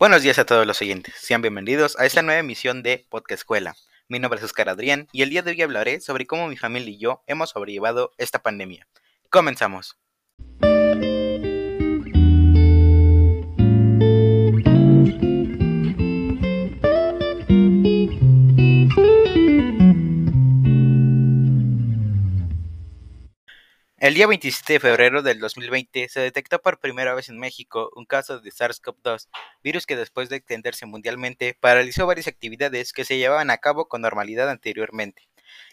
Buenos días a todos los oyentes, sean bienvenidos a esta nueva emisión de Podcast Escuela. Mi nombre es Oscar Adrián y el día de hoy hablaré sobre cómo mi familia y yo hemos sobrellevado esta pandemia. Comenzamos. El día 27 de febrero del 2020 se detectó por primera vez en México un caso de SARS-CoV-2, virus que después de extenderse mundialmente paralizó varias actividades que se llevaban a cabo con normalidad anteriormente.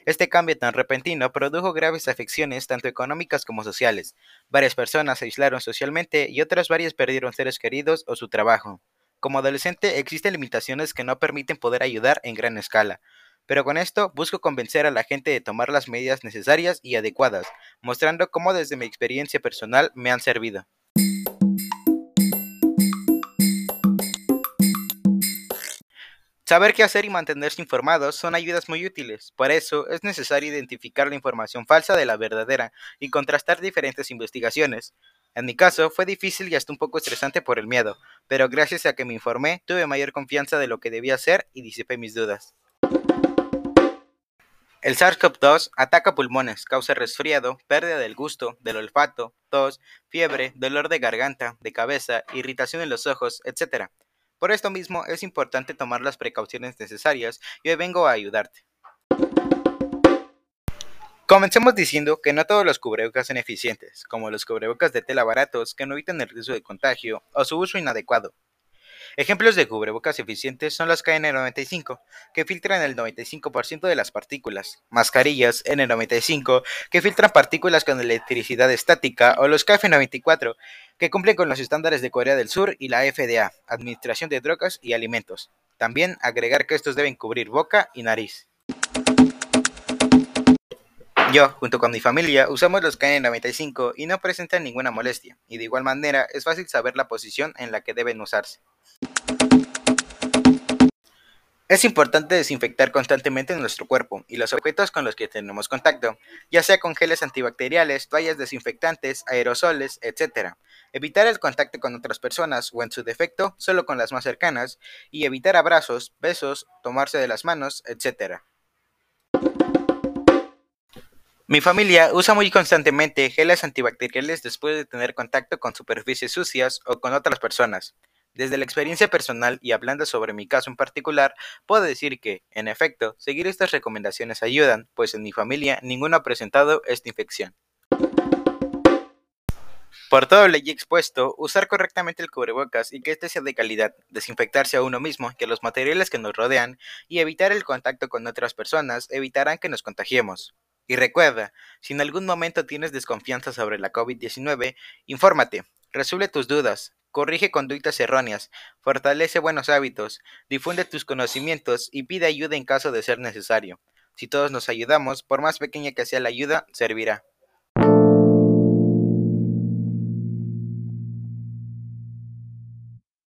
Este cambio tan repentino produjo graves afecciones tanto económicas como sociales. Varias personas se aislaron socialmente y otras varias perdieron seres queridos o su trabajo. Como adolescente existen limitaciones que no permiten poder ayudar en gran escala. Pero con esto busco convencer a la gente de tomar las medidas necesarias y adecuadas, mostrando cómo desde mi experiencia personal me han servido. Saber qué hacer y mantenerse informados son ayudas muy útiles. Por eso es necesario identificar la información falsa de la verdadera y contrastar diferentes investigaciones. En mi caso fue difícil y hasta un poco estresante por el miedo, pero gracias a que me informé tuve mayor confianza de lo que debía hacer y disipé mis dudas. El SARS-CoV-2 ataca pulmones, causa resfriado, pérdida del gusto, del olfato, tos, fiebre, dolor de garganta, de cabeza, irritación en los ojos, etc. Por esto mismo es importante tomar las precauciones necesarias y hoy vengo a ayudarte. Comencemos diciendo que no todos los cubrebocas son eficientes, como los cubrebocas de tela baratos que no evitan el riesgo de contagio o su uso inadecuado. Ejemplos de cubrebocas eficientes son los KN95, que filtran el 95% de las partículas, mascarillas N95, que filtran partículas con electricidad estática, o los KF94, que cumplen con los estándares de Corea del Sur y la FDA, Administración de Drogas y Alimentos. También agregar que estos deben cubrir boca y nariz. Yo, junto con mi familia, usamos los KN95 y no presentan ninguna molestia, y de igual manera es fácil saber la posición en la que deben usarse. Es importante desinfectar constantemente nuestro cuerpo y los objetos con los que tenemos contacto, ya sea con geles antibacteriales, toallas desinfectantes, aerosoles, etc. Evitar el contacto con otras personas o en su defecto solo con las más cercanas y evitar abrazos, besos, tomarse de las manos, etc. Mi familia usa muy constantemente geles antibacteriales después de tener contacto con superficies sucias o con otras personas. Desde la experiencia personal y hablando sobre mi caso en particular, puedo decir que, en efecto, seguir estas recomendaciones ayudan, pues en mi familia ninguno ha presentado esta infección. Por todo lo ya expuesto, usar correctamente el cubrebocas y que este sea de calidad, desinfectarse a uno mismo y a los materiales que nos rodean y evitar el contacto con otras personas evitarán que nos contagiemos. Y recuerda, si en algún momento tienes desconfianza sobre la COVID-19, infórmate, resuelve tus dudas, corrige conductas erróneas, fortalece buenos hábitos, difunde tus conocimientos y pide ayuda en caso de ser necesario. Si todos nos ayudamos, por más pequeña que sea la ayuda, servirá.